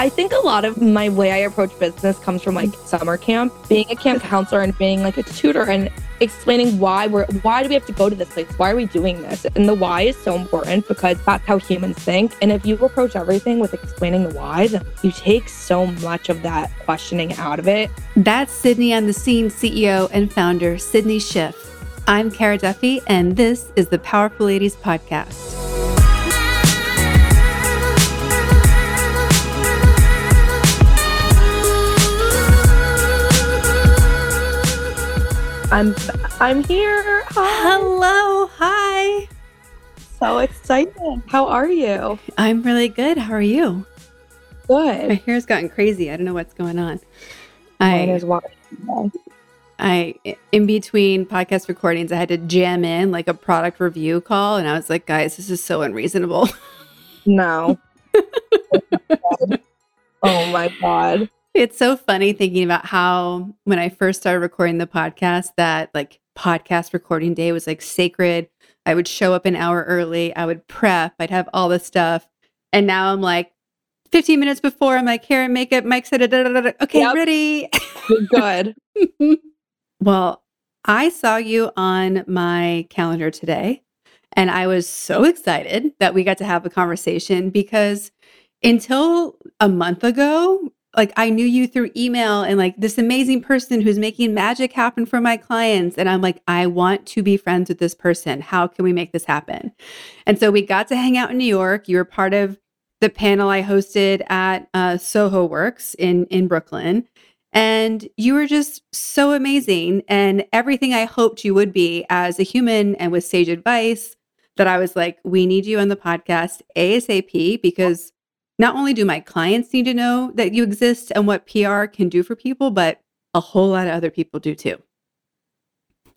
I think a lot of my way I approach business comes from like summer camp, being a camp counselor and being like a tutor and explaining why we're why do we have to go to this place? Why are we doing this? And the why is so important because that's how humans think. And if you approach everything with explaining the why, then you take so much of that questioning out of it. That's Sydney on the Scene CEO and founder, Sydney Schiff. I'm Kara Duffy, and this is the Powerful Ladies Podcast. I'm I'm here. Hi. Hello. Hi. So excited. How are you? I'm really good. How are you? Good. My hair's gotten crazy. I don't know what's going on. I I in between podcast recordings, I had to jam in like a product review call, and I was like, guys, this is so unreasonable. No. oh my god. It's so funny thinking about how when I first started recording the podcast, that like podcast recording day was like sacred. I would show up an hour early, I would prep, I'd have all the stuff. And now I'm like 15 minutes before, I'm like, hair and makeup, Mike said, okay, yep. ready. Good. well, I saw you on my calendar today, and I was so excited that we got to have a conversation because until a month ago, like I knew you through email and like this amazing person who's making magic happen for my clients. And I'm like, I want to be friends with this person. How can we make this happen? And so we got to hang out in New York. You were part of the panel I hosted at uh, Soho Works in in Brooklyn. And you were just so amazing and everything I hoped you would be as a human and with sage advice that I was like, we need you on the podcast ASAP because not only do my clients need to know that you exist and what PR can do for people, but a whole lot of other people do too.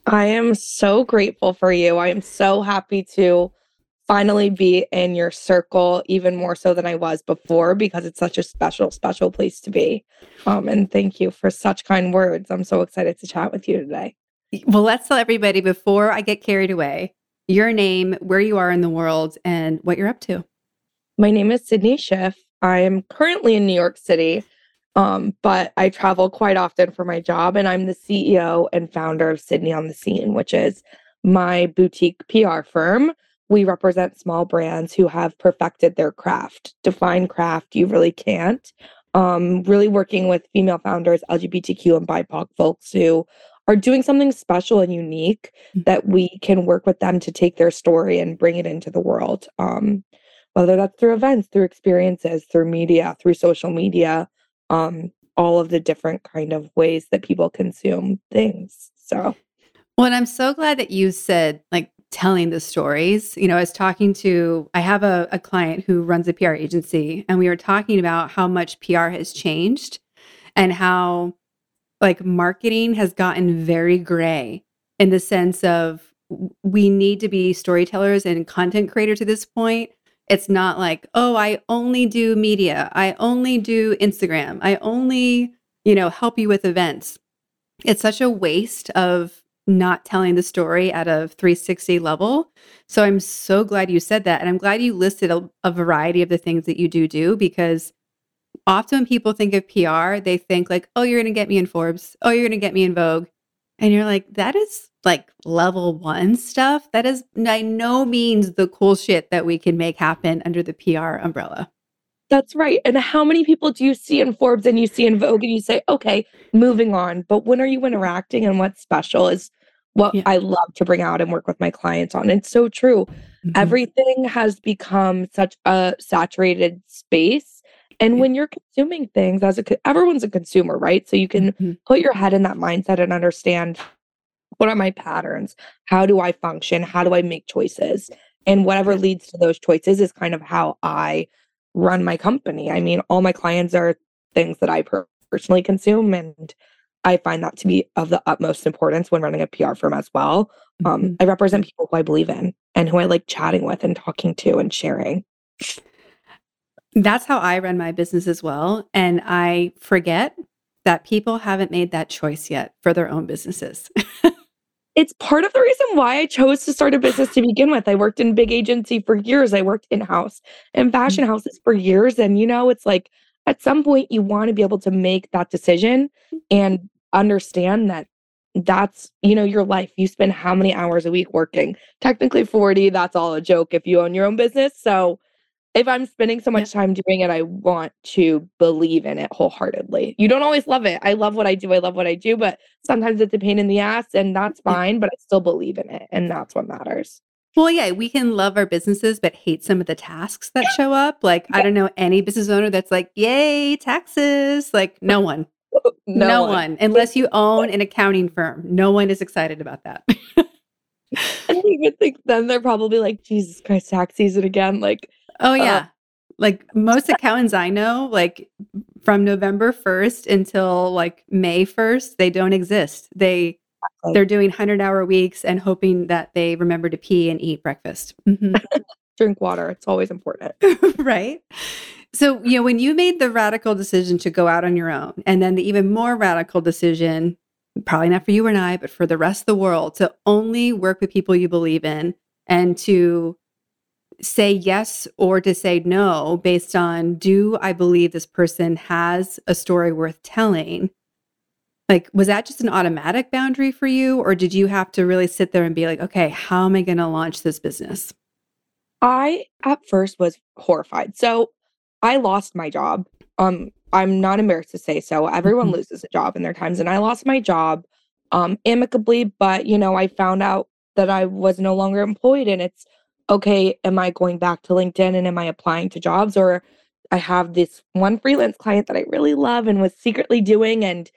I am so grateful for you. I am so happy to finally be in your circle even more so than I was before because it's such a special, special place to be. Um, and thank you for such kind words. I'm so excited to chat with you today. Well, let's tell everybody before I get carried away your name, where you are in the world, and what you're up to. My name is Sydney Schiff. I am currently in New York City, um, but I travel quite often for my job, and I'm the CEO and founder of Sydney on the Scene, which is my boutique PR firm. We represent small brands who have perfected their craft. Define craft, you really can't. Um, really working with female founders, LGBTQ and BIPOC folks who are doing something special and unique mm. that we can work with them to take their story and bring it into the world. Um, whether that's through events, through experiences, through media, through social media, um, all of the different kind of ways that people consume things. So, well, and I'm so glad that you said like telling the stories. You know, I was talking to, I have a, a client who runs a PR agency, and we were talking about how much PR has changed and how like marketing has gotten very gray in the sense of we need to be storytellers and content creators at this point it's not like, oh, I only do media. I only do Instagram. I only, you know, help you with events. It's such a waste of not telling the story at a 360 level. So I'm so glad you said that. And I'm glad you listed a, a variety of the things that you do do because often when people think of PR, they think like, oh, you're going to get me in Forbes. Oh, you're going to get me in Vogue. And you're like, that is like level one stuff. That is by no means the cool shit that we can make happen under the PR umbrella. That's right. And how many people do you see in Forbes and you see in Vogue and you say, okay, moving on. But when are you interacting and what's special is what yeah. I love to bring out and work with my clients on. It's so true. Mm-hmm. Everything has become such a saturated space. And yeah. when you're consuming things as a everyone's a consumer, right? So you can mm-hmm. put your head in that mindset and understand what are my patterns? How do I function? How do I make choices? And whatever leads to those choices is kind of how I run my company. I mean, all my clients are things that I personally consume and I find that to be of the utmost importance when running a PR firm as well. Um, mm-hmm. I represent people who I believe in and who I like chatting with and talking to and sharing. That's how I run my business as well. And I forget that people haven't made that choice yet for their own businesses. it's part of the reason why I chose to start a business to begin with. I worked in big agency for years. I worked in house and fashion mm-hmm. houses for years. And, you know, it's like at some point you want to be able to make that decision and understand that that's you know your life you spend how many hours a week working technically 40 that's all a joke if you own your own business so if i'm spending so much time doing it i want to believe in it wholeheartedly you don't always love it i love what i do i love what i do but sometimes it's a pain in the ass and that's fine but i still believe in it and that's what matters well, yeah, we can love our businesses, but hate some of the tasks that show up. Like, yeah. I don't know any business owner that's like, yay, taxes. Like, no one. no, no one. one. Unless you own an accounting firm. No one is excited about that. I even think then they're probably like, Jesus Christ, tax season again. Like, oh, uh, yeah. Uh, like most accountants I know, like from November 1st until like May 1st, they don't exist. They they're doing 100 hour weeks and hoping that they remember to pee and eat breakfast. Mm-hmm. Drink water. It's always important. right. So, you know, when you made the radical decision to go out on your own, and then the even more radical decision, probably not for you and I, but for the rest of the world, to only work with people you believe in and to say yes or to say no based on do I believe this person has a story worth telling? Like, was that just an automatic boundary for you? Or did you have to really sit there and be like, okay, how am I going to launch this business? I at first was horrified. So I lost my job. Um, I'm not embarrassed to say so. Everyone mm-hmm. loses a job in their times, and I lost my job um amicably, but you know, I found out that I was no longer employed and it's okay, am I going back to LinkedIn and am I applying to jobs or I have this one freelance client that I really love and was secretly doing and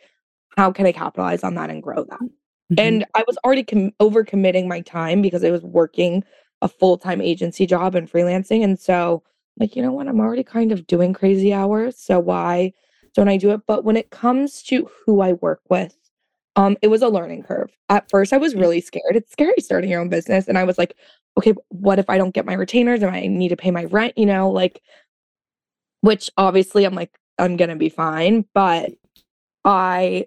how can I capitalize on that and grow that? Mm-hmm. And I was already com- overcommitting my time because I was working a full time agency job and freelancing. And so, like, you know what? I'm already kind of doing crazy hours. So why don't I do it? But when it comes to who I work with, um, it was a learning curve. At first, I was really scared. It's scary starting your own business. And I was like, okay, what if I don't get my retainers and I need to pay my rent, you know, like, which obviously I'm like, I'm going to be fine. But I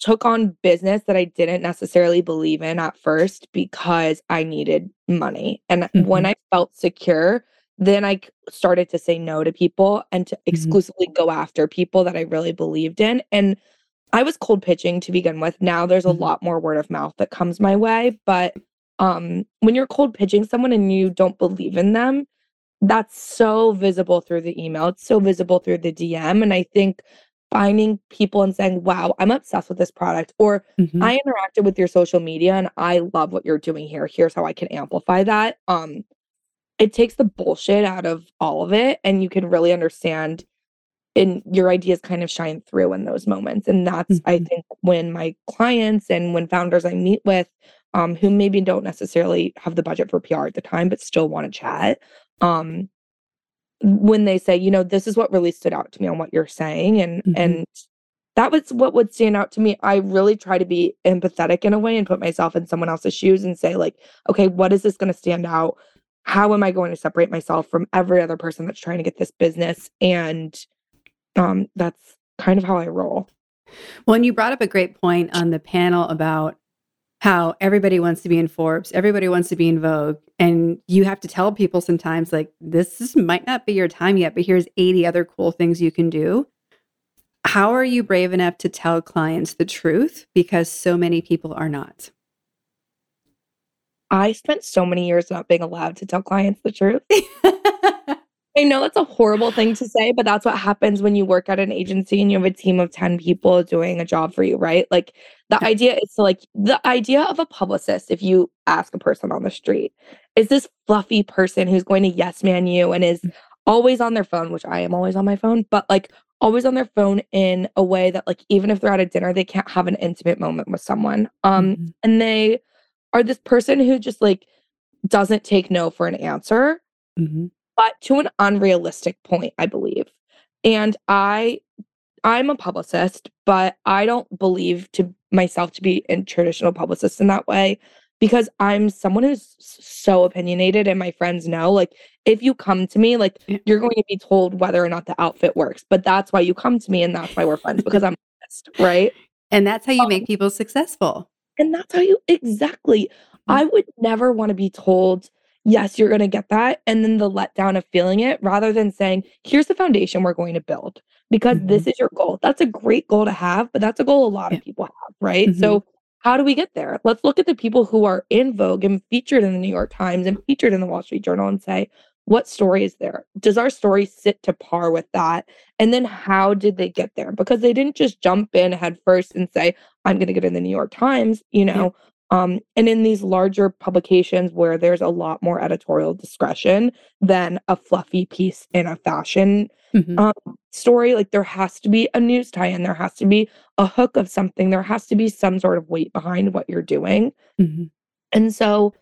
took on business that I didn't necessarily believe in at first because I needed money. And mm-hmm. when I felt secure, then I started to say no to people and to mm-hmm. exclusively go after people that I really believed in. And I was cold pitching to begin with. Now there's a mm-hmm. lot more word of mouth that comes my way. But um, when you're cold pitching someone and you don't believe in them, that's so visible through the email. It's so visible through the DM. And I think finding people and saying, wow, I'm obsessed with this product, or mm-hmm. I interacted with your social media and I love what you're doing here. Here's how I can amplify that. Um, it takes the bullshit out of all of it, and you can really understand and your ideas kind of shine through in those moments. And that's, mm-hmm. I think, when my clients and when founders I meet with, um, who maybe don't necessarily have the budget for PR at the time, but still want to chat, um, when they say, you know, this is what really stood out to me on what you're saying. And mm-hmm. and that was what would stand out to me. I really try to be empathetic in a way and put myself in someone else's shoes and say, like, okay, what is this going to stand out? How am I going to separate myself from every other person that's trying to get this business? And um, that's kind of how I roll. Well, and you brought up a great point on the panel about how everybody wants to be in Forbes, everybody wants to be in Vogue, and you have to tell people sometimes like this is, might not be your time yet, but here's 80 other cool things you can do. How are you brave enough to tell clients the truth because so many people are not? I spent so many years not being allowed to tell clients the truth. I know that's a horrible thing to say, but that's what happens when you work at an agency and you have a team of 10 people doing a job for you, right? Like the idea is to like the idea of a publicist, if you ask a person on the street, is this fluffy person who's going to yes man you and is mm. always on their phone, which I am always on my phone, but like always on their phone in a way that like even if they're at a dinner, they can't have an intimate moment with someone. Um mm-hmm. and they are this person who just like doesn't take no for an answer. Mm-hmm but to an unrealistic point, I believe. And I I'm a publicist, but I don't believe to myself to be a traditional publicist in that way because I'm someone who's so opinionated and my friends know like if you come to me like you're going to be told whether or not the outfit works but that's why you come to me and that's why we're friends because I'm honest, right? And that's how you um, make people successful. And that's how you exactly. Mm-hmm. I would never want to be told yes, you're going to get that. And then the letdown of feeling it rather than saying, here's the foundation we're going to build because mm-hmm. this is your goal. That's a great goal to have, but that's a goal a lot yeah. of people have, right? Mm-hmm. So, how do we get there? Let's look at the people who are in Vogue and featured in the New York Times and featured in the Wall Street Journal and say, what story is there? Does our story sit to par with that? And then how did they get there? Because they didn't just jump in head first and say, I'm going to get in the New York Times, you know. Um, and in these larger publications where there's a lot more editorial discretion than a fluffy piece in a fashion mm-hmm. um, story, like there has to be a news tie in, there has to be a hook of something, there has to be some sort of weight behind what you're doing. Mm-hmm. And so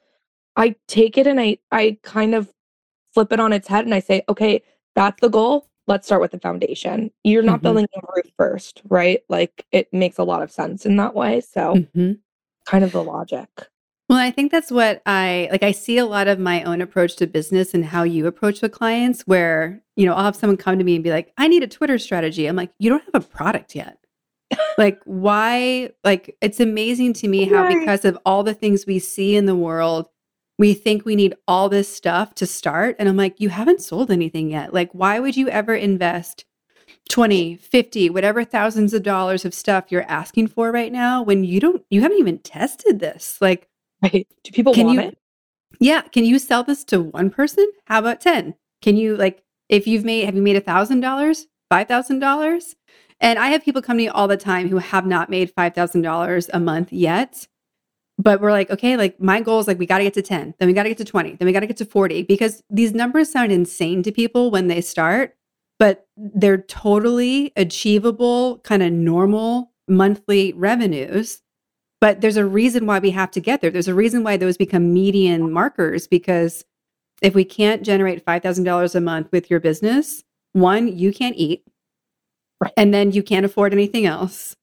I take it and I I kind of flip it on its head and I say, okay, that's the goal. Let's start with the foundation. You're not mm-hmm. building a roof first, right? Like it makes a lot of sense in that way. So, mm-hmm. Kind of the logic. Well, I think that's what I like. I see a lot of my own approach to business and how you approach the clients, where, you know, I'll have someone come to me and be like, I need a Twitter strategy. I'm like, you don't have a product yet. like, why? Like, it's amazing to me how, because of all the things we see in the world, we think we need all this stuff to start. And I'm like, you haven't sold anything yet. Like, why would you ever invest 20, 50, whatever thousands of dollars of stuff you're asking for right now when you don't, you haven't even tested this? Like, right. Do people want you, it? Yeah. Can you sell this to one person? How about 10? Can you, like, if you've made, have you made a thousand dollars, five thousand dollars? And I have people come to me all the time who have not made $5,000 a month yet but we're like, okay, like my goal is like we got to get to 10, then we got to get to 20, then we got to get to 40 because these numbers sound insane to people when they start, but they're totally achievable, kind of normal monthly revenues. But there's a reason why we have to get there. There's a reason why those become median markers because if we can't generate $5,000 a month with your business, one, you can't eat. Right. And then you can't afford anything else.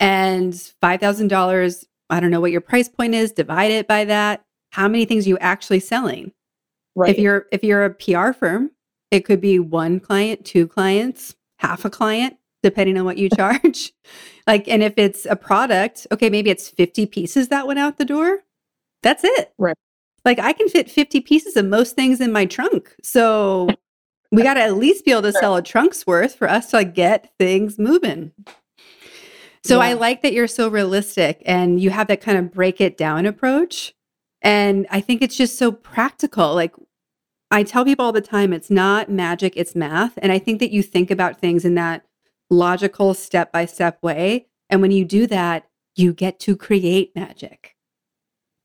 And $5,000 I don't know what your price point is, divide it by that. How many things are you actually selling? Right. If you're if you're a PR firm, it could be one client, two clients, half a client, depending on what you charge. like and if it's a product, okay, maybe it's 50 pieces that went out the door. That's it. Right. Like I can fit 50 pieces of most things in my trunk. So we got to at least be able to sell a trunk's worth for us to get things moving. So yeah. I like that you're so realistic and you have that kind of break it down approach. And I think it's just so practical. Like I tell people all the time, it's not magic, it's math. And I think that you think about things in that logical step by step way. And when you do that, you get to create magic.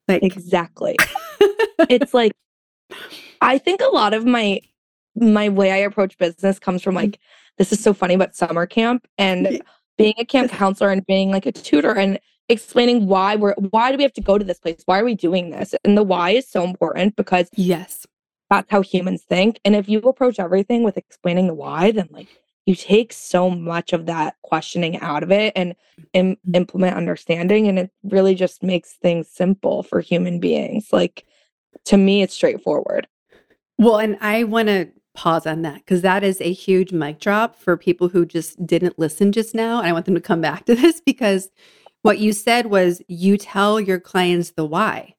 Like exactly. it's like I think a lot of my my way I approach business comes from mm-hmm. like this is so funny but summer camp and being a camp counselor and being like a tutor and explaining why we're why do we have to go to this place why are we doing this and the why is so important because yes that's how humans think and if you approach everything with explaining the why then like you take so much of that questioning out of it and Im- mm-hmm. implement understanding and it really just makes things simple for human beings like to me it's straightforward well and i want to pause on that because that is a huge mic drop for people who just didn't listen just now. And I want them to come back to this because what you said was you tell your clients the why.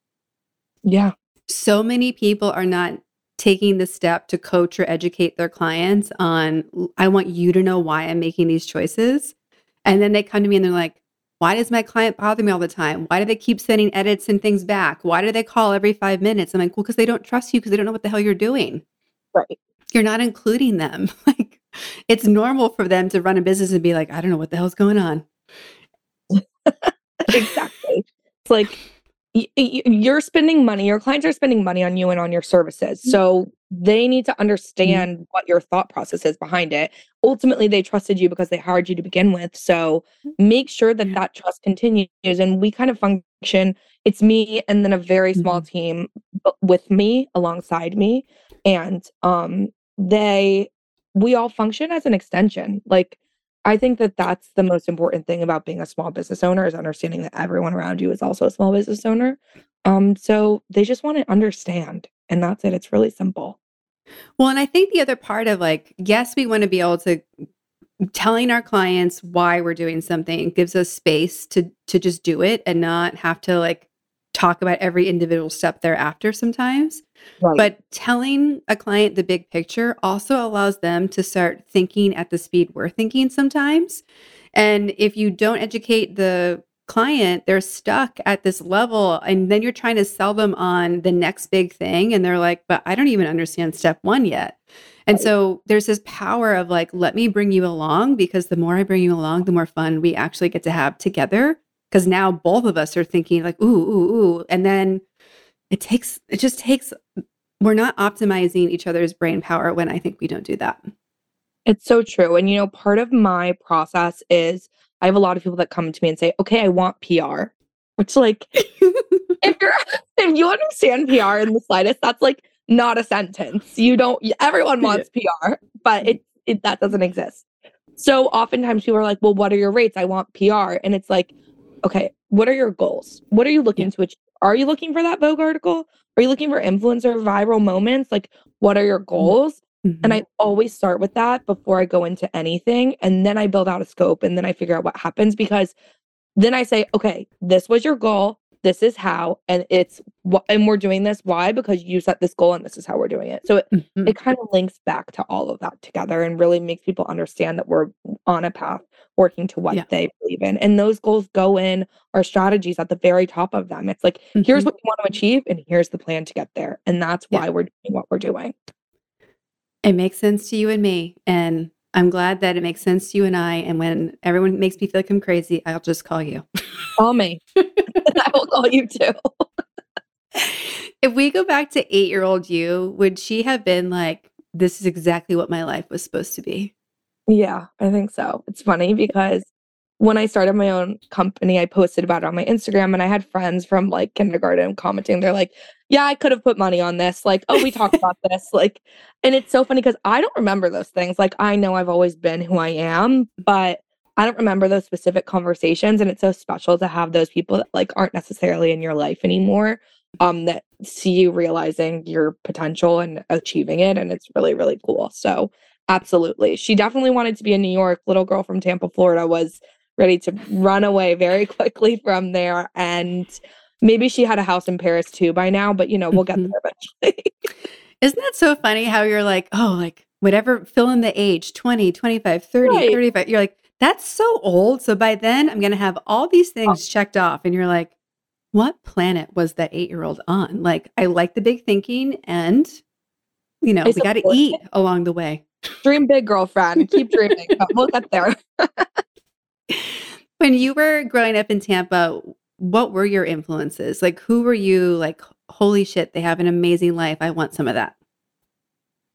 Yeah. So many people are not taking the step to coach or educate their clients on, I want you to know why I'm making these choices. And then they come to me and they're like, why does my client bother me all the time? Why do they keep sending edits and things back? Why do they call every five minutes? I'm like, well, because they don't trust you because they don't know what the hell you're doing. Right you're not including them. like it's normal for them to run a business and be like, I don't know what the hell's going on. exactly. It's like you're spending money, your clients are spending money on you and on your services. Mm-hmm. So they need to mm-hmm. understand mm-hmm. what your thought process is behind it. Ultimately, they trusted you because they hired you to begin with. So mm-hmm. make sure that yeah. that trust continues. And we kind of function, it's me and then a very small mm-hmm. team with me alongside me. And um, they we all function as an extension like i think that that's the most important thing about being a small business owner is understanding that everyone around you is also a small business owner. Um so they just want to understand and that's it it's really simple. Well and i think the other part of like yes we want to be able to telling our clients why we're doing something gives us space to to just do it and not have to like talk about every individual step thereafter sometimes Right. But telling a client the big picture also allows them to start thinking at the speed we're thinking sometimes. And if you don't educate the client, they're stuck at this level. And then you're trying to sell them on the next big thing. And they're like, but I don't even understand step one yet. And so there's this power of like, let me bring you along because the more I bring you along, the more fun we actually get to have together. Because now both of us are thinking like, ooh, ooh, ooh. And then it takes, it just takes, we're not optimizing each other's brain power when I think we don't do that. It's so true. And, you know, part of my process is I have a lot of people that come to me and say, okay, I want PR, which, like, if you're, if you understand PR in the slightest, that's like not a sentence. You don't, everyone wants PR, but it, it, that doesn't exist. So oftentimes people are like, well, what are your rates? I want PR. And it's like, okay, what are your goals? What are you looking yeah. to achieve? Are you looking for that Vogue article? Are you looking for influencer viral moments? Like, what are your mm-hmm. goals? Mm-hmm. And I always start with that before I go into anything. And then I build out a scope and then I figure out what happens because then I say, okay, this was your goal this is how and it's what and we're doing this why because you set this goal and this is how we're doing it so it, mm-hmm. it kind of links back to all of that together and really makes people understand that we're on a path working to what yeah. they believe in and those goals go in our strategies at the very top of them it's like mm-hmm. here's what you want to achieve and here's the plan to get there and that's why yeah. we're doing what we're doing it makes sense to you and me and I'm glad that it makes sense to you and I. And when everyone makes me feel like I'm crazy, I'll just call you. Call me. I will call you too. if we go back to eight year old you, would she have been like, this is exactly what my life was supposed to be? Yeah, I think so. It's funny because when I started my own company, I posted about it on my Instagram and I had friends from like kindergarten commenting. They're like, yeah, I could have put money on this. Like, oh, we talked about this. Like, and it's so funny because I don't remember those things. Like, I know I've always been who I am, but I don't remember those specific conversations. And it's so special to have those people that like aren't necessarily in your life anymore, um, that see you realizing your potential and achieving it. And it's really, really cool. So absolutely. She definitely wanted to be in New York. Little girl from Tampa, Florida was ready to run away very quickly from there. And maybe she had a house in Paris too by now, but you know, we'll get mm-hmm. there eventually. Isn't that so funny how you're like, oh, like whatever, fill in the age 20, 25, 30, right. 35. You're like, that's so old. So by then I'm going to have all these things oh. checked off. And you're like, what planet was that eight year old on? Like, I like the big thinking and, you know, I we got to eat along the way. Dream big, girlfriend. Keep dreaming. we'll get there. when you were growing up in Tampa, what were your influences? Like, who were you like, holy shit, they have an amazing life. I want some of that.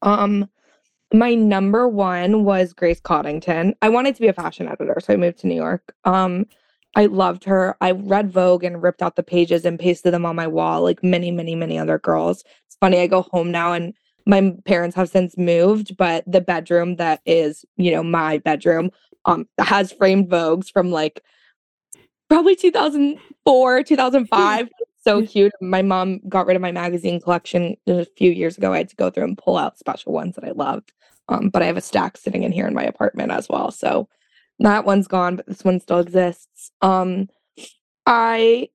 Um, my number one was Grace Coddington. I wanted to be a fashion editor, so I moved to New York. Um, I loved her. I read Vogue and ripped out the pages and pasted them on my wall, like many, many, many other girls. It's funny, I go home now and my parents have since moved, but the bedroom that is, you know, my bedroom um has framed Vogues from like probably 2004, 2005. so cute. My mom got rid of my magazine collection a few years ago. I had to go through and pull out special ones that I loved. Um, but I have a stack sitting in here in my apartment as well. So that one's gone, but this one still exists. Um, I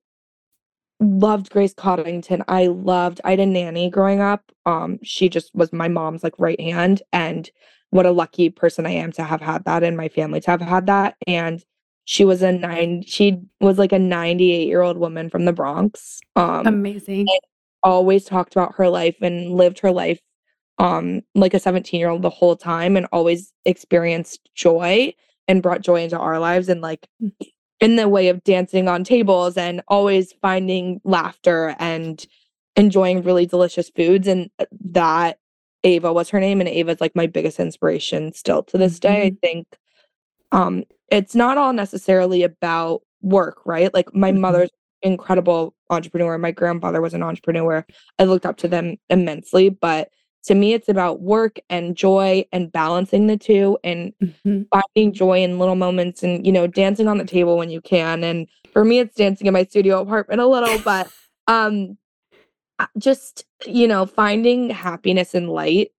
loved Grace Coddington. I loved I had a nanny growing up. Um, she just was my mom's like right hand. And what a lucky person I am to have had that in my family to have had that. And she was a nine, she was like a 98 year old woman from the Bronx. Um, Amazing. Always talked about her life and lived her life um like a 17 year old the whole time and always experienced joy and brought joy into our lives and like mm. In the way of dancing on tables and always finding laughter and enjoying really delicious foods and uh, that Ava was her name, and Ava's like my biggest inspiration still to this day. Mm-hmm. I think um it's not all necessarily about work, right? Like my mm-hmm. mother's incredible entrepreneur, my grandfather was an entrepreneur. I looked up to them immensely, but to me it's about work and joy and balancing the two and mm-hmm. finding joy in little moments and you know dancing on the table when you can and for me it's dancing in my studio apartment a little but um just you know finding happiness and light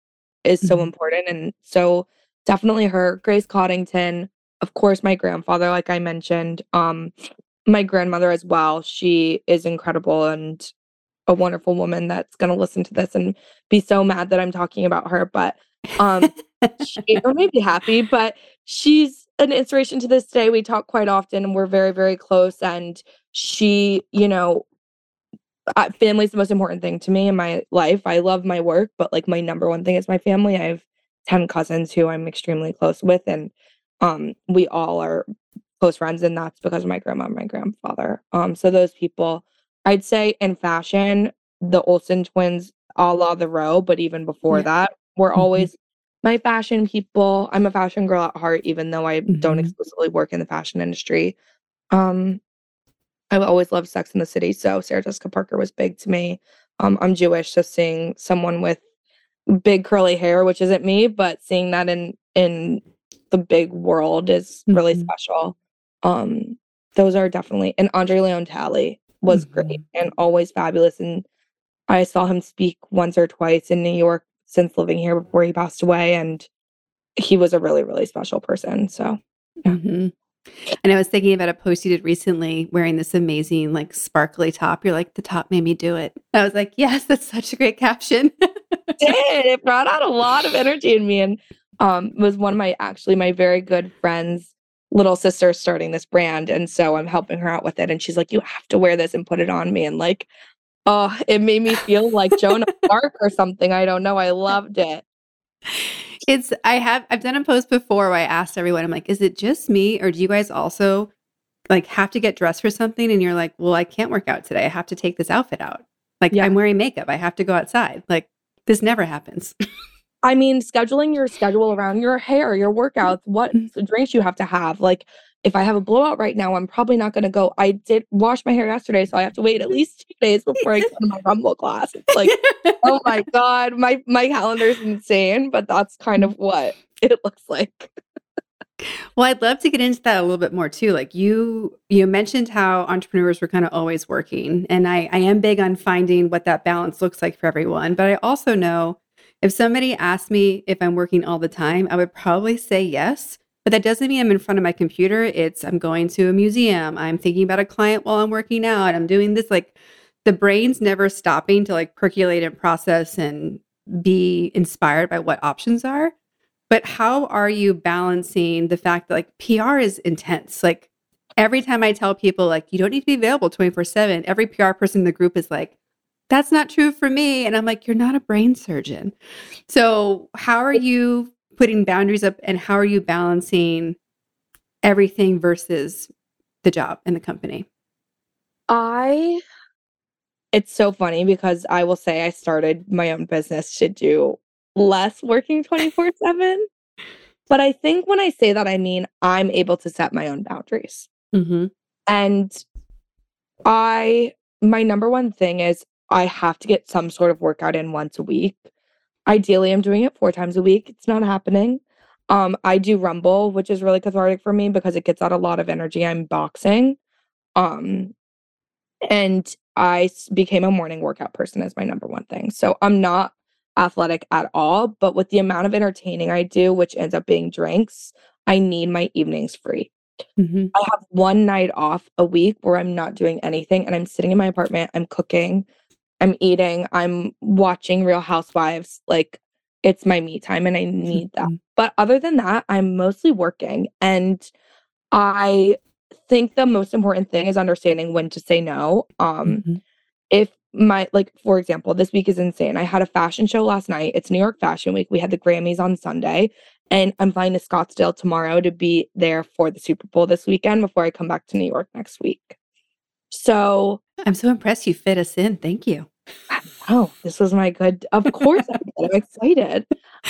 is so mm-hmm. important and so definitely her grace coddington of course my grandfather like i mentioned um my grandmother as well she is incredible and a wonderful woman that's going to listen to this and be so mad that I'm talking about her, but um, she, or maybe happy, but she's an inspiration to this day. We talk quite often and we're very, very close. And she, you know, family is the most important thing to me in my life. I love my work, but like my number one thing is my family. I have 10 cousins who I'm extremely close with, and um, we all are close friends, and that's because of my grandma and my grandfather. Um, so those people, I'd say in fashion, the Olsen twins, a la the row, but even before yeah. that, were mm-hmm. always my fashion people. I'm a fashion girl at heart, even though I mm-hmm. don't explicitly work in the fashion industry. Um, I've always loved Sex in the City, so Sarah Jessica Parker was big to me. Um, I'm Jewish, so seeing someone with big curly hair, which isn't me, but seeing that in in the big world is really mm-hmm. special. Um, those are definitely and Andre Leon Talley was mm-hmm. great and always fabulous. And I saw him speak once or twice in New York since living here before he passed away, and he was a really, really special person. So yeah. Mm-hmm. And I was thinking about a post you did recently wearing this amazing, like sparkly top. You're like, the top made me do it. I was like, yes, that's such a great caption. it did. It brought out a lot of energy in me. And um was one of my actually my very good friends little sister starting this brand and so i'm helping her out with it and she's like you have to wear this and put it on me and like oh it made me feel like joan of arc or something i don't know i loved it. It's i have i've done a post before where i asked everyone i'm like is it just me or do you guys also like have to get dressed for something? And you're like well i can't work out today i have to take this outfit out. Like yeah. i'm wearing makeup i have to go outside. Like this never happens I mean, scheduling your schedule around your hair, your workouts, what mm-hmm. drinks you have to have. Like, if I have a blowout right now, I'm probably not going to go. I did wash my hair yesterday, so I have to wait at least two days before I go to my Rumble class. It's like, oh my god, my my calendar is insane, but that's kind of what it looks like. well, I'd love to get into that a little bit more too. Like you, you mentioned how entrepreneurs were kind of always working, and I, I am big on finding what that balance looks like for everyone. But I also know if somebody asked me if I'm working all the time, I would probably say yes. But that doesn't mean I'm in front of my computer. It's I'm going to a museum. I'm thinking about a client while I'm working out. I'm doing this. Like the brain's never stopping to like percolate and process and be inspired by what options are. But how are you balancing the fact that like PR is intense? Like every time I tell people like you don't need to be available 24/7, every PR person in the group is like, that's not true for me. And I'm like, you're not a brain surgeon. So, how are you putting boundaries up and how are you balancing everything versus the job and the company? I, it's so funny because I will say I started my own business to do less working 24 7. But I think when I say that, I mean I'm able to set my own boundaries. Mm-hmm. And I, my number one thing is I have to get some sort of workout in once a week. Ideally, I'm doing it four times a week. It's not happening. Um, I do Rumble, which is really cathartic for me because it gets out a lot of energy. I'm boxing. Um, and I became a morning workout person as my number one thing. So I'm not athletic at all, but with the amount of entertaining I do, which ends up being drinks, I need my evenings free. Mm-hmm. I have one night off a week where I'm not doing anything and I'm sitting in my apartment, I'm cooking, I'm eating, I'm watching Real Housewives. Like it's my me time and I need that. Mm-hmm. But other than that, I'm mostly working. And I think the most important thing is understanding when to say no. Um mm-hmm. if my like for example, this week is insane. I had a fashion show last night. It's New York Fashion Week. We had the Grammys on Sunday. And I'm flying to Scottsdale tomorrow to be there for the Super Bowl this weekend before I come back to New York next week. So I'm so impressed you fit us in. Thank you. Oh, this was my good. Of course, I'm excited.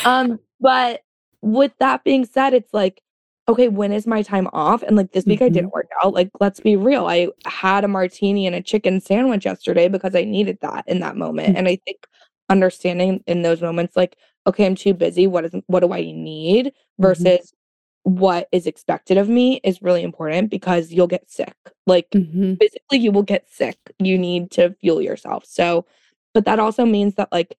Um, but with that being said, it's like, okay, when is my time off? And like this week, mm-hmm. I didn't work out. Like, let's be real. I had a martini and a chicken sandwich yesterday because I needed that in that moment. Mm-hmm. And I think understanding in those moments, like, okay, I'm too busy. What is what do I need? Mm-hmm. Versus what is expected of me is really important because you'll get sick. Like mm-hmm. physically, you will get sick. You need to fuel yourself. So, but that also means that, like,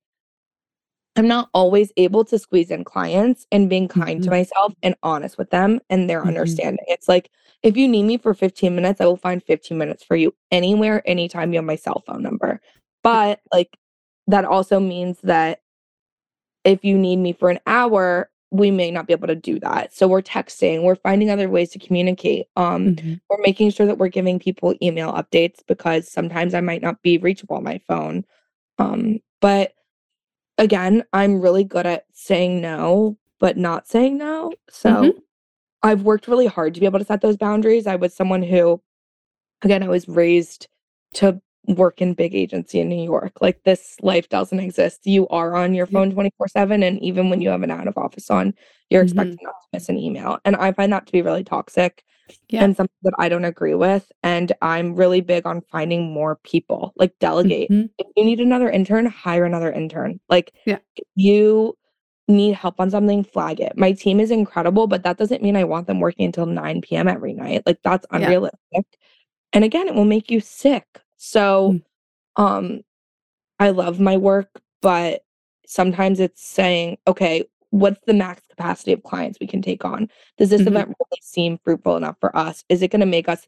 I'm not always able to squeeze in clients and being kind mm-hmm. to myself and honest with them and their mm-hmm. understanding. It's like, if you need me for 15 minutes, I will find 15 minutes for you anywhere, anytime you have my cell phone number. But like that also means that if you need me for an hour, we may not be able to do that. So we're texting, we're finding other ways to communicate. Um, mm-hmm. we're making sure that we're giving people email updates because sometimes I might not be reachable on my phone. Um, but again, I'm really good at saying no, but not saying no. So mm-hmm. I've worked really hard to be able to set those boundaries. I was someone who, again, I was raised to work in big agency in New York. Like this life doesn't exist. You are on your phone 24 7. And even when you have an out of office on, you're mm-hmm. expected not to miss an email. And I find that to be really toxic yeah. and something that I don't agree with. And I'm really big on finding more people, like delegate. Mm-hmm. If you need another intern, hire another intern. Like yeah. you need help on something, flag it. My team is incredible, but that doesn't mean I want them working until 9 p.m. every night. Like that's unrealistic. Yeah. And again, it will make you sick. So mm. um I love my work, but sometimes it's saying, okay, what's the max capacity of clients we can take on? Does this mm-hmm. event really seem fruitful enough for us? Is it going to make us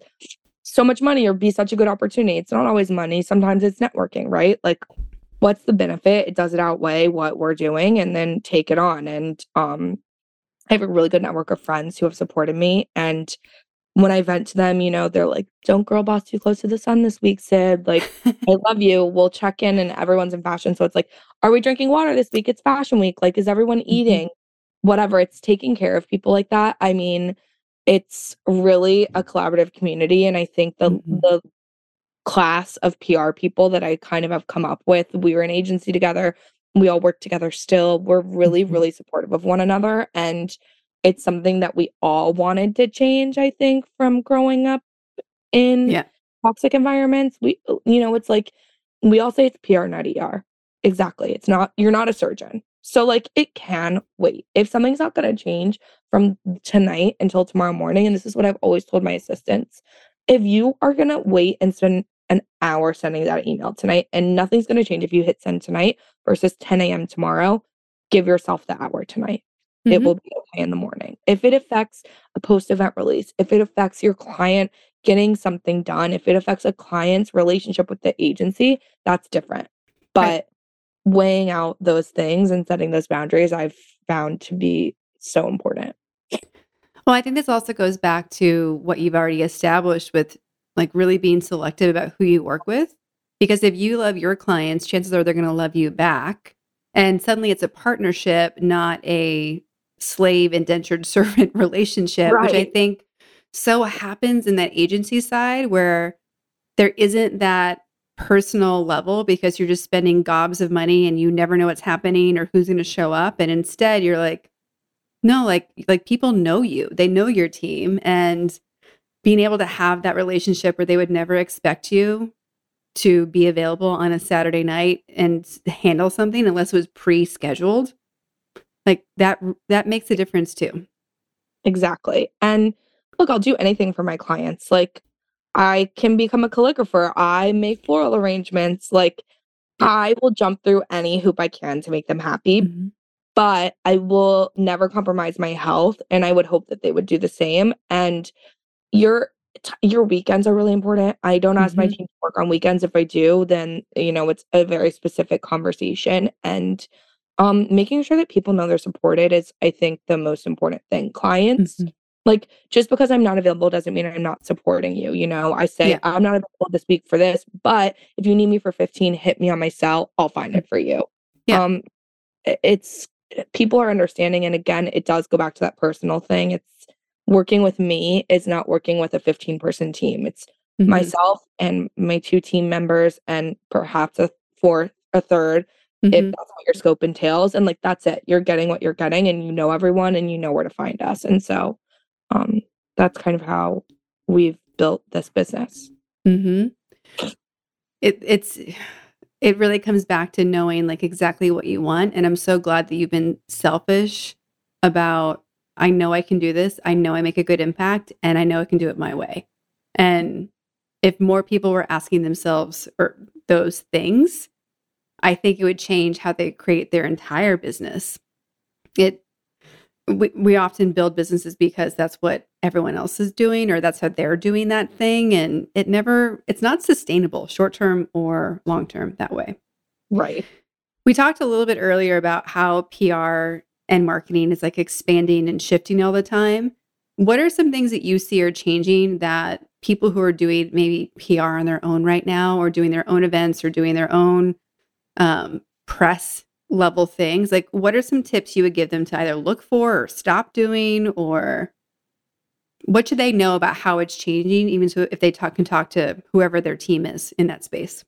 so much money or be such a good opportunity? It's not always money. Sometimes it's networking, right? Like what's the benefit? It does it outweigh what we're doing and then take it on. And um I have a really good network of friends who have supported me and when I vent to them, you know, they're like, don't girl boss too close to the sun this week, Sid. Like, I love you. We'll check in and everyone's in fashion. So it's like, are we drinking water this week? It's fashion week. Like, is everyone mm-hmm. eating? Whatever. It's taking care of people like that. I mean, it's really a collaborative community. And I think the mm-hmm. the class of PR people that I kind of have come up with, we were an agency together. We all work together still. We're really, mm-hmm. really supportive of one another. And it's something that we all wanted to change, I think, from growing up in yeah. toxic environments. We, uh, you know, it's like we all say it's PR, not ER. Exactly. It's not, you're not a surgeon. So, like, it can wait. If something's not going to change from tonight until tomorrow morning, and this is what I've always told my assistants if you are going to wait and spend an hour sending that email tonight and nothing's going to change if you hit send tonight versus 10 a.m. tomorrow, give yourself the hour tonight mm-hmm. it will be okay in the morning. If it affects a post event release, if it affects your client getting something done, if it affects a client's relationship with the agency, that's different. But right. weighing out those things and setting those boundaries, I've found to be so important. Well, I think this also goes back to what you've already established with like really being selective about who you work with. Because if you love your clients, chances are they're going to love you back. And suddenly it's a partnership, not a slave indentured servant relationship, right. which I think so happens in that agency side where there isn't that personal level because you're just spending gobs of money and you never know what's happening or who's going to show up. And instead you're like no like like people know you. They know your team. And being able to have that relationship where they would never expect you to be available on a Saturday night and handle something unless it was pre-scheduled like that that makes a difference too. Exactly. And look, I'll do anything for my clients. Like I can become a calligrapher. I make floral arrangements. Like I will jump through any hoop I can to make them happy. Mm-hmm. But I will never compromise my health and I would hope that they would do the same. And your your weekends are really important. I don't ask mm-hmm. my team to work on weekends. If I do, then you know it's a very specific conversation and um making sure that people know they're supported is i think the most important thing clients mm-hmm. like just because i'm not available doesn't mean i'm not supporting you you know i say yeah. i'm not available this week for this but if you need me for 15 hit me on my cell i'll find it for you yeah. um it's people are understanding and again it does go back to that personal thing it's working with me is not working with a 15 person team it's mm-hmm. myself and my two team members and perhaps a fourth a third mm-hmm. if that's what your scope entails. And like that's it. You're getting what you're getting and you know everyone and you know where to find us. And so um that's kind of how we've built this business. Mm-hmm. It it's it really comes back to knowing like exactly what you want. And I'm so glad that you've been selfish about I know I can do this. I know I make a good impact and I know I can do it my way. And if more people were asking themselves or those things, I think it would change how they create their entire business. It we, we often build businesses because that's what everyone else is doing or that's how they're doing that thing and it never it's not sustainable short term or long term that way. Right. We talked a little bit earlier about how pr and marketing is like expanding and shifting all the time. What are some things that you see are changing that people who are doing maybe pr on their own right now or doing their own events or doing their own um, press level things like what are some tips you would give them to either look for or stop doing or what should they know about how it's changing even so if they talk can talk to whoever their team is in that space?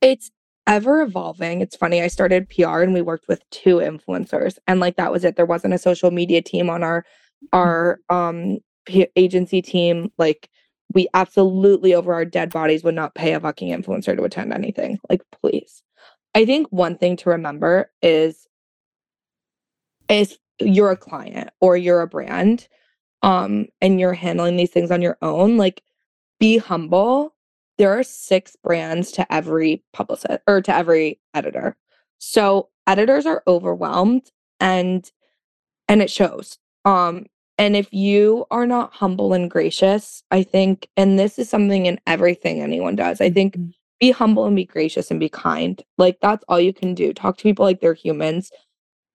It's ever evolving. It's funny i started pr and we worked with two influencers and like that was it. There wasn't a social media team on our our um P- agency team like we absolutely over our dead bodies would not pay a fucking influencer to attend anything like please I think one thing to remember is if you're a client or you're a brand um and you're handling these things on your own, like be humble. There are six brands to every publicist or to every editor. So editors are overwhelmed and and it shows. Um and if you are not humble and gracious, I think, and this is something in everything anyone does, I think mm-hmm be humble and be gracious and be kind. Like that's all you can do. Talk to people like they're humans.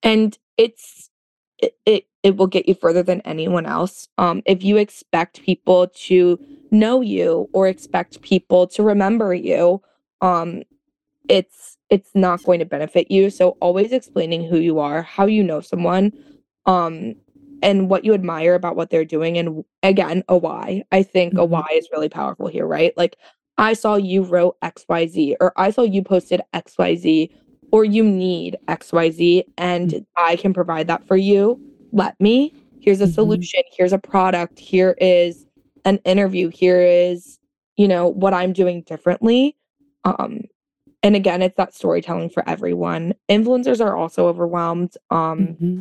And it's it it, it will get you further than anyone else. Um if you expect people to know you or expect people to remember you, um it's it's not going to benefit you. So always explaining who you are, how you know someone, um and what you admire about what they're doing and again a why i think mm-hmm. a why is really powerful here right like I saw you wrote XYZ, or I saw you posted XYZ, or you need XYZ, and mm-hmm. I can provide that for you. Let me. Here's a mm-hmm. solution. Here's a product. Here is an interview. Here is, you know, what I'm doing differently. Um, and again, it's that storytelling for everyone. Influencers are also overwhelmed. Um, mm-hmm.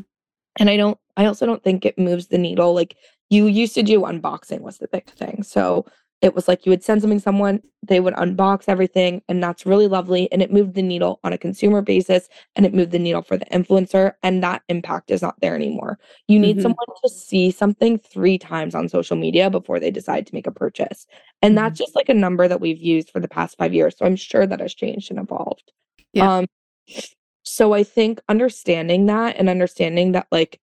And I don't, I also don't think it moves the needle. Like you used to do unboxing was the big thing. So it was like you would send something someone they would unbox everything and that's really lovely and it moved the needle on a consumer basis and it moved the needle for the influencer and that impact is not there anymore you need mm-hmm. someone to see something three times on social media before they decide to make a purchase and mm-hmm. that's just like a number that we've used for the past five years so i'm sure that has changed and evolved yeah. um so i think understanding that and understanding that like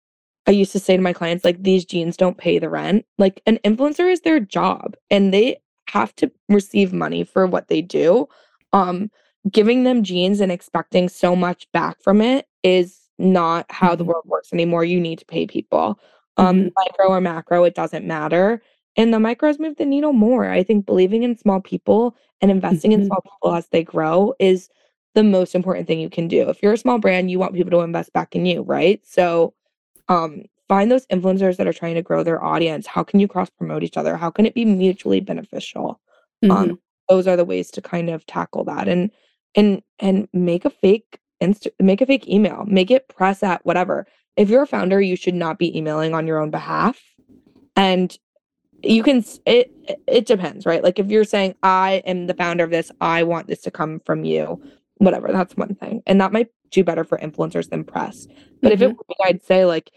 I used to say to my clients, like, these jeans don't pay the rent. Like, an influencer is their job and they have to receive money for what they do. Um, giving them jeans and expecting so much back from it is not how the mm-hmm. world works anymore. You need to pay people. Um, mm-hmm. micro or macro, it doesn't matter. And the micros move the needle more. I think believing in small people and investing mm-hmm. in small people as they grow is the most important thing you can do. If you're a small brand, you want people to invest back in you, right? So um, find those influencers that are trying to grow their audience. How can you cross promote each other? How can it be mutually beneficial? Um, mm-hmm. Um, those are the ways to kind of tackle that and and and make a fake inst- make a fake email, make it press at whatever. If you're a founder, you should not be emailing on your own behalf. And you can it it depends, right? Like if you're saying I am the founder of this, I want this to come from you, whatever, that's one thing. And that might do better for influencers than press. But mm-hmm. if it mm-hmm. I'd say like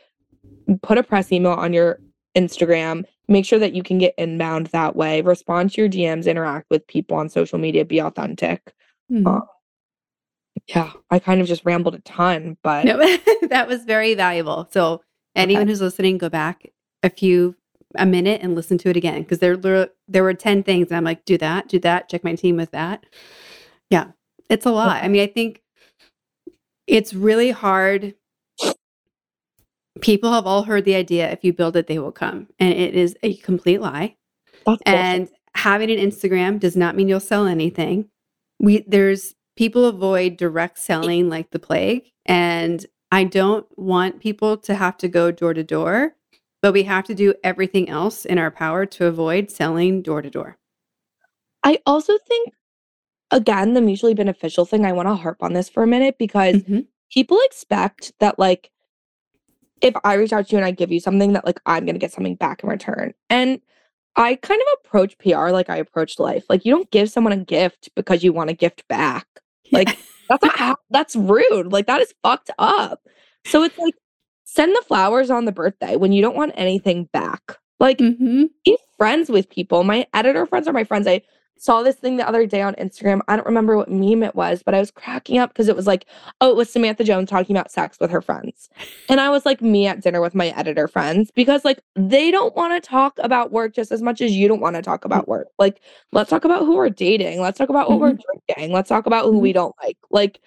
put a press email on your Instagram. Make sure that you can get inbound that way. Respond to your DMs, interact with people on social media, be authentic. Um, yeah, I kind of just rambled a ton, but no, that was very valuable. So anyone okay. who's listening, go back a few a minute and listen to it again because there there were 10 things and I'm like, do that, do that, check my team with that. It's a lot. I mean, I think it's really hard people have all heard the idea if you build it, they will come. And it is a complete lie. That's and bullshit. having an Instagram does not mean you'll sell anything. We there's people avoid direct selling like the plague. And I don't want people to have to go door to door, but we have to do everything else in our power to avoid selling door to door. I also think again, the mutually beneficial thing, I want to harp on this for a minute because mm-hmm. people expect that like if I reach out to you and I give you something that like I'm gonna get something back in return. And I kind of approach PR like I approached life. Like you don't give someone a gift because you want a gift back. Like that's not how, that's rude. Like that is fucked up. So it's like send the flowers on the birthday when you don't want anything back. Like, mm-hmm. be friends with people. My editor friends are my friends. I saw this thing the other day on Instagram. I don't remember what meme it was, but I was cracking up because it was like, oh, it was Samantha Jones talking about sex with her friends. And I was like, me at dinner with my editor friends because like they don't want to talk about work just as much as you don't want to talk about work. Like, let's talk about who we're dating. Let's talk about what mm-hmm. we're drinking. Let's talk about who mm-hmm. we don't like. Like,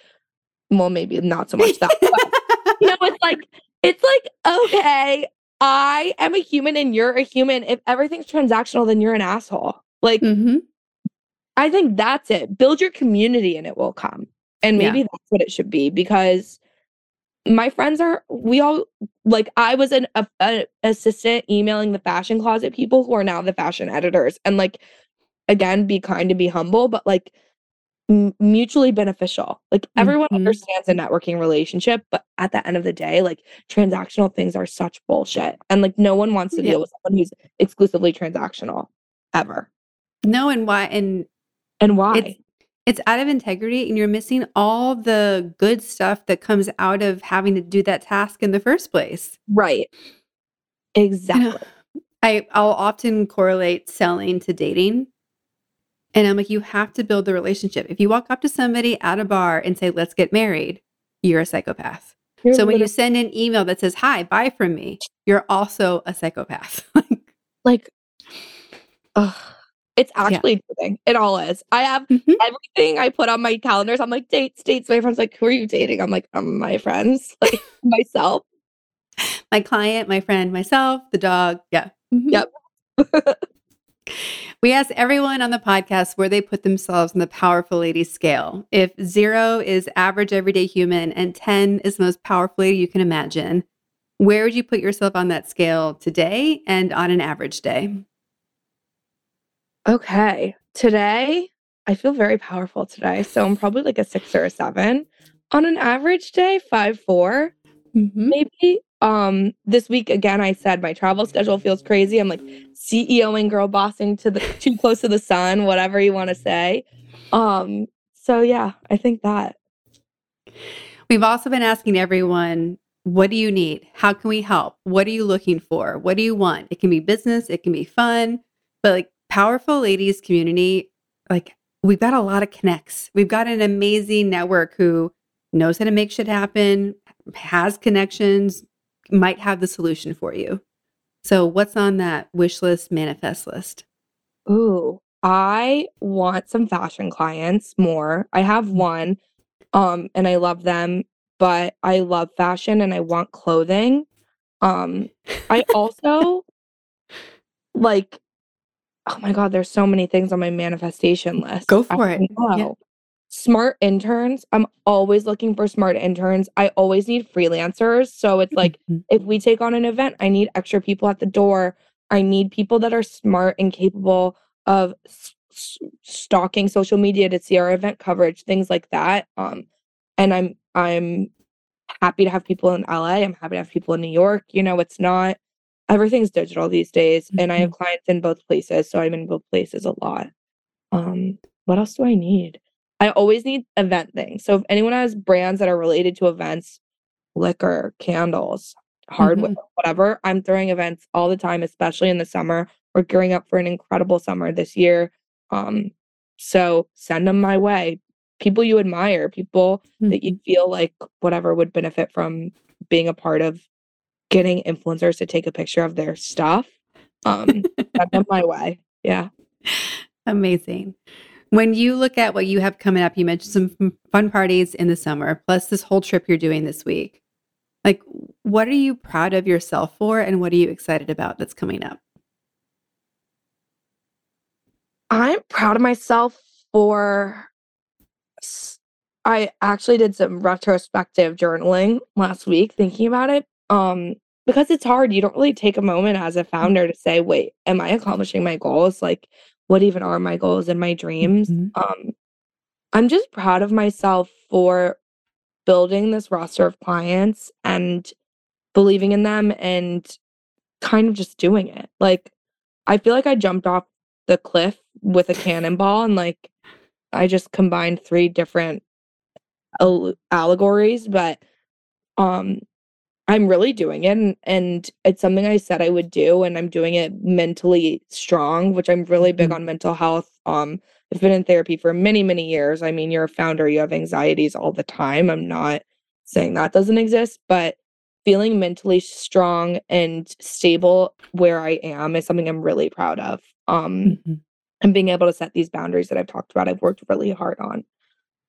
well, maybe not so much that. But, you know, it's like, it's like, okay, I am a human and you're a human. If everything's transactional, then you're an asshole. Like, mm-hmm. I think that's it. Build your community and it will come. And maybe yeah. that's what it should be because my friends are we all like I was an a, a, assistant emailing the fashion closet people who are now the fashion editors and like again be kind and be humble but like m- mutually beneficial. Like everyone mm-hmm. understands a networking relationship but at the end of the day like transactional things are such bullshit and like no one wants to yeah. deal with someone who's exclusively transactional ever. No and why and and why? It's, it's out of integrity and you're missing all the good stuff that comes out of having to do that task in the first place. Right. Exactly. I, I'll often correlate selling to dating. And I'm like, you have to build the relationship. If you walk up to somebody at a bar and say, let's get married, you're a psychopath. You're so when you send an email that says, hi, buy from me, you're also a psychopath. like, ugh. It's actually yeah. It all is. I have mm-hmm. everything I put on my calendars. I'm like, dates, dates. My friend's like, who are you dating? I'm like, um, my friends, like myself. My client, my friend, myself, the dog. Yeah. Mm-hmm. Yep. we ask everyone on the podcast where they put themselves on the powerful lady scale. If zero is average everyday human and 10 is the most powerful lady you can imagine, where would you put yourself on that scale today and on an average day? Okay. Today, I feel very powerful today. So I'm probably like a six or a seven. On an average day, five, four, mm-hmm. maybe. Um, this week again, I said my travel schedule feels crazy. I'm like CEOing, girl bossing to the too close to the sun, whatever you want to say. Um, so yeah, I think that. We've also been asking everyone, what do you need? How can we help? What are you looking for? What do you want? It can be business, it can be fun, but like Powerful Ladies community, like we've got a lot of connects. We've got an amazing network who knows how to make shit happen, has connections, might have the solution for you. So, what's on that wish list, manifest list? Ooh, I want some fashion clients more. I have mm. one, um, and I love them, but I love fashion and I want clothing. Um, I also like oh my god, there's so many things on my manifestation list. Go for I it. Yeah. Smart interns. I'm always looking for smart interns. I always need freelancers. So it's like mm-hmm. if we take on an event, I need extra people at the door. I need people that are smart and capable of s- stalking social media to see our event coverage, things like that. Um, and I'm I'm happy to have people in LA. I'm happy to have people in New York. You know, it's not everything's digital these days mm-hmm. and i have mm-hmm. clients in both places so i'm in both places a lot um what else do i need i always need event things so if anyone has brands that are related to events liquor candles hardware mm-hmm. whatever i'm throwing events all the time especially in the summer we're gearing up for an incredible summer this year um so send them my way people you admire people mm-hmm. that you feel like whatever would benefit from being a part of getting influencers to take a picture of their stuff. Um, them my way. Yeah. Amazing. When you look at what you have coming up, you mentioned some fun parties in the summer, plus this whole trip you're doing this week. Like, what are you proud of yourself for, and what are you excited about that's coming up? I'm proud of myself for. I actually did some retrospective journaling last week, thinking about it. Um, because it's hard. You don't really take a moment as a mm. founder to say, wait, am I accomplishing my goals? Like, what even are my goals and my dreams? Mm-hmm. Um, I'm just proud of myself for building this roster of clients and believing in them and kind of just doing it. Like, I feel like I jumped off the cliff with a cannonball and like I just combined three different allegories, but um I'm really doing it and, and, it's something I said I would do and I'm doing it mentally strong, which I'm really big mm-hmm. on mental health. Um I've been in therapy for many, many years. I mean, you're a founder, you have anxieties all the time. I'm not saying that doesn't exist, but feeling mentally strong and stable where I am is something I'm really proud of. Um mm-hmm. and being able to set these boundaries that I've talked about, I've worked really hard on.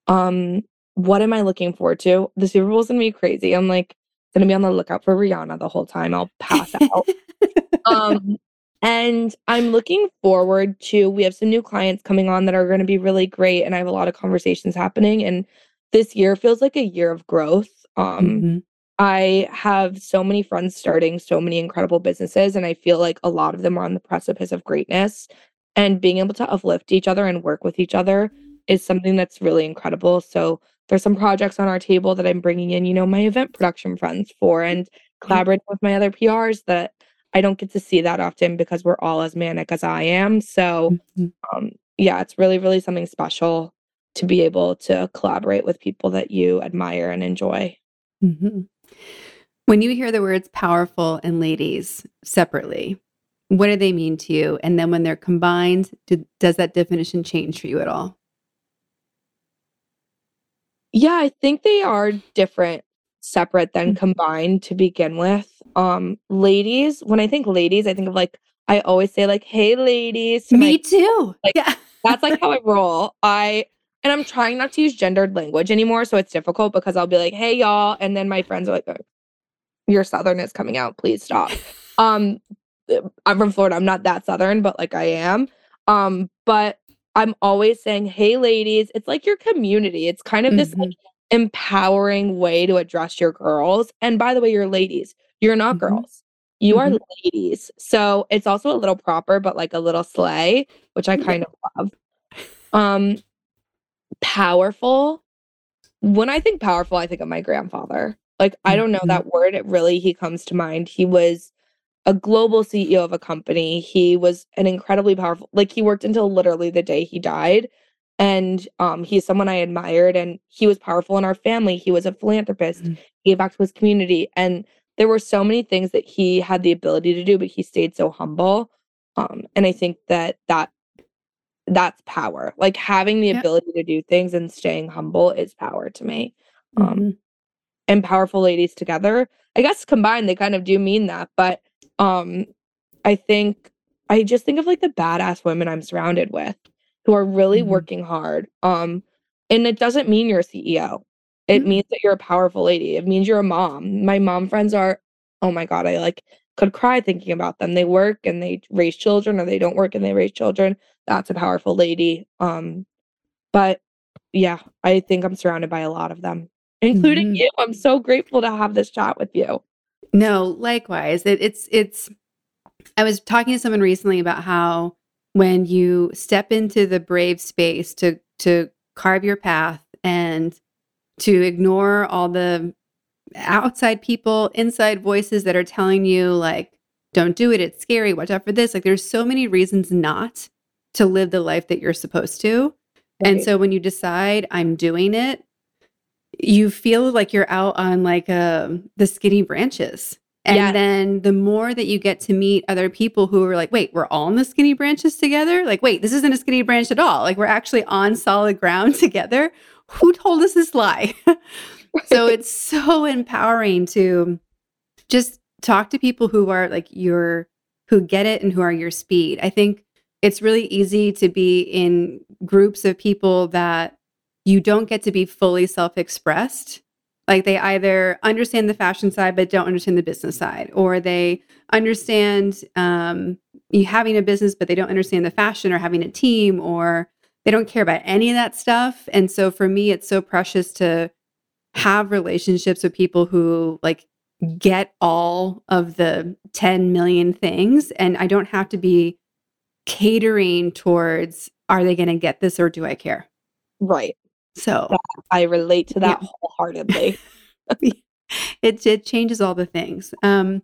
Um, what am I looking forward to? The Super Bowl is gonna be crazy. I'm like gonna be on the lookout for Rihanna the whole time. I'll pass out. um, and I'm looking forward to we have some new clients coming on that are going to be really great and I have a lot of conversations happening and this year feels like a year of growth. Um mm-hmm. I have so many friends starting so many incredible businesses and I feel like a lot of them are on the precipice of greatness and being able to uplift each other and work with each other is something that's really incredible. So there's some projects on our table that I'm bringing in, you know, my event production friends for and collaborating with my other PRs that I don't get to see that often because we're all as manic as I am. So, mm-hmm. um, yeah, it's really, really something special to be able to collaborate with people that you admire and enjoy. Mm-hmm. When you hear the words powerful and ladies separately, what do they mean to you? And then when they're combined, do, does that definition change for you at all? Yeah, I think they are different separate than mm-hmm. combined to begin with. Um, ladies, when I think ladies, I think of like I always say like, "Hey, ladies." To Me my, too. Like, yeah, that's like how I roll. I and I'm trying not to use gendered language anymore, so it's difficult because I'll be like, "Hey, y'all," and then my friends are like, "Your southern is coming out. Please stop." um, I'm from Florida. I'm not that southern, but like I am. Um, but I'm always saying, "Hey, ladies." It's like your community. It's kind of mm-hmm. this like empowering way to address your girls. And by the way, you're ladies. You're not mm-hmm. girls. You mm-hmm. are ladies. So it's also a little proper, but like a little slay, which I kind yeah. of love. Um powerful. When I think powerful, I think of my grandfather. Like I don't know mm-hmm. that word. It really he comes to mind. He was a global CEO of a company. He was an incredibly powerful like he worked until literally the day he died and um, he's someone I admired, and he was powerful in our family. He was a philanthropist. Mm-hmm. He gave back to his community, and there were so many things that he had the ability to do, but he stayed so humble. Um, and I think that that that's power. Like having the ability to do things and staying humble is power to me. Um, mm-hmm. and powerful ladies together, I guess combined, they kind of do mean that. But um, I think I just think of like the badass women I'm surrounded with who are really mm-hmm. working hard. Um, and it doesn't mean you're a CEO. It mm-hmm. means that you're a powerful lady. It means you're a mom. My mom friends are, oh my God, I like could cry thinking about them. They work and they raise children or they don't work and they raise children. That's a powerful lady. Um, but yeah, I think I'm surrounded by a lot of them, including mm-hmm. you. I'm so grateful to have this chat with you. No, likewise. It, it's it's I was talking to someone recently about how when you step into the brave space to to carve your path and to ignore all the outside people, inside voices that are telling you like don't do it, it's scary, watch out for this. Like there's so many reasons not to live the life that you're supposed to. Right. And so when you decide I'm doing it, you feel like you're out on like uh, the skinny branches and yeah. then the more that you get to meet other people who are like, wait, we're all in the skinny branches together? Like, wait, this isn't a skinny branch at all. Like, we're actually on solid ground together. Who told us this lie? so it's so empowering to just talk to people who are like your, who get it and who are your speed. I think it's really easy to be in groups of people that you don't get to be fully self expressed like they either understand the fashion side but don't understand the business side, or they understand um, you having a business but they don't understand the fashion or having a team, or they don't care about any of that stuff. And so for me, it's so precious to have relationships with people who like get all of the 10 million things and I don't have to be catering towards are they going to get this or do I care? Right. So I relate to that yeah. wholeheartedly. it, it changes all the things. Um,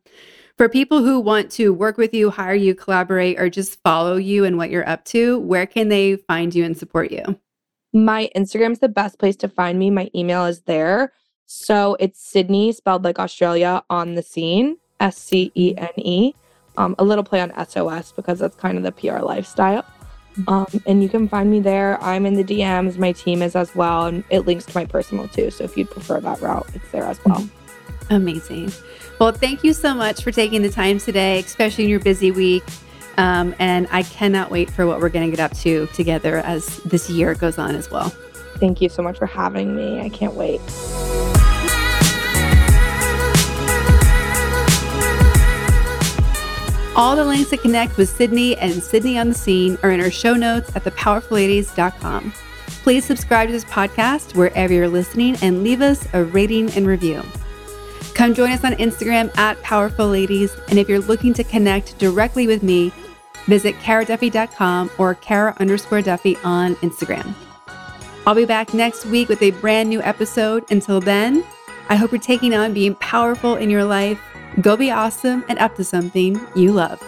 for people who want to work with you, hire you, collaborate, or just follow you and what you're up to, where can they find you and support you? My Instagram is the best place to find me. My email is there. So it's Sydney, spelled like Australia, on the scene, S C E N E. Um, a little play on SOS because that's kind of the PR lifestyle. Um, and you can find me there. I'm in the DMs. My team is as well. And it links to my personal too. So if you'd prefer that route, it's there as well. Amazing. Well, thank you so much for taking the time today, especially in your busy week. Um, and I cannot wait for what we're going to get up to together as this year goes on as well. Thank you so much for having me. I can't wait. All the links to connect with Sydney and Sydney on the Scene are in our show notes at thepowerfulladies.com. Please subscribe to this podcast wherever you're listening and leave us a rating and review. Come join us on Instagram at Powerful Ladies. And if you're looking to connect directly with me, visit karaduffy.com or kara underscore duffy on Instagram. I'll be back next week with a brand new episode. Until then, I hope you're taking on being powerful in your life Go be awesome and up to something you love.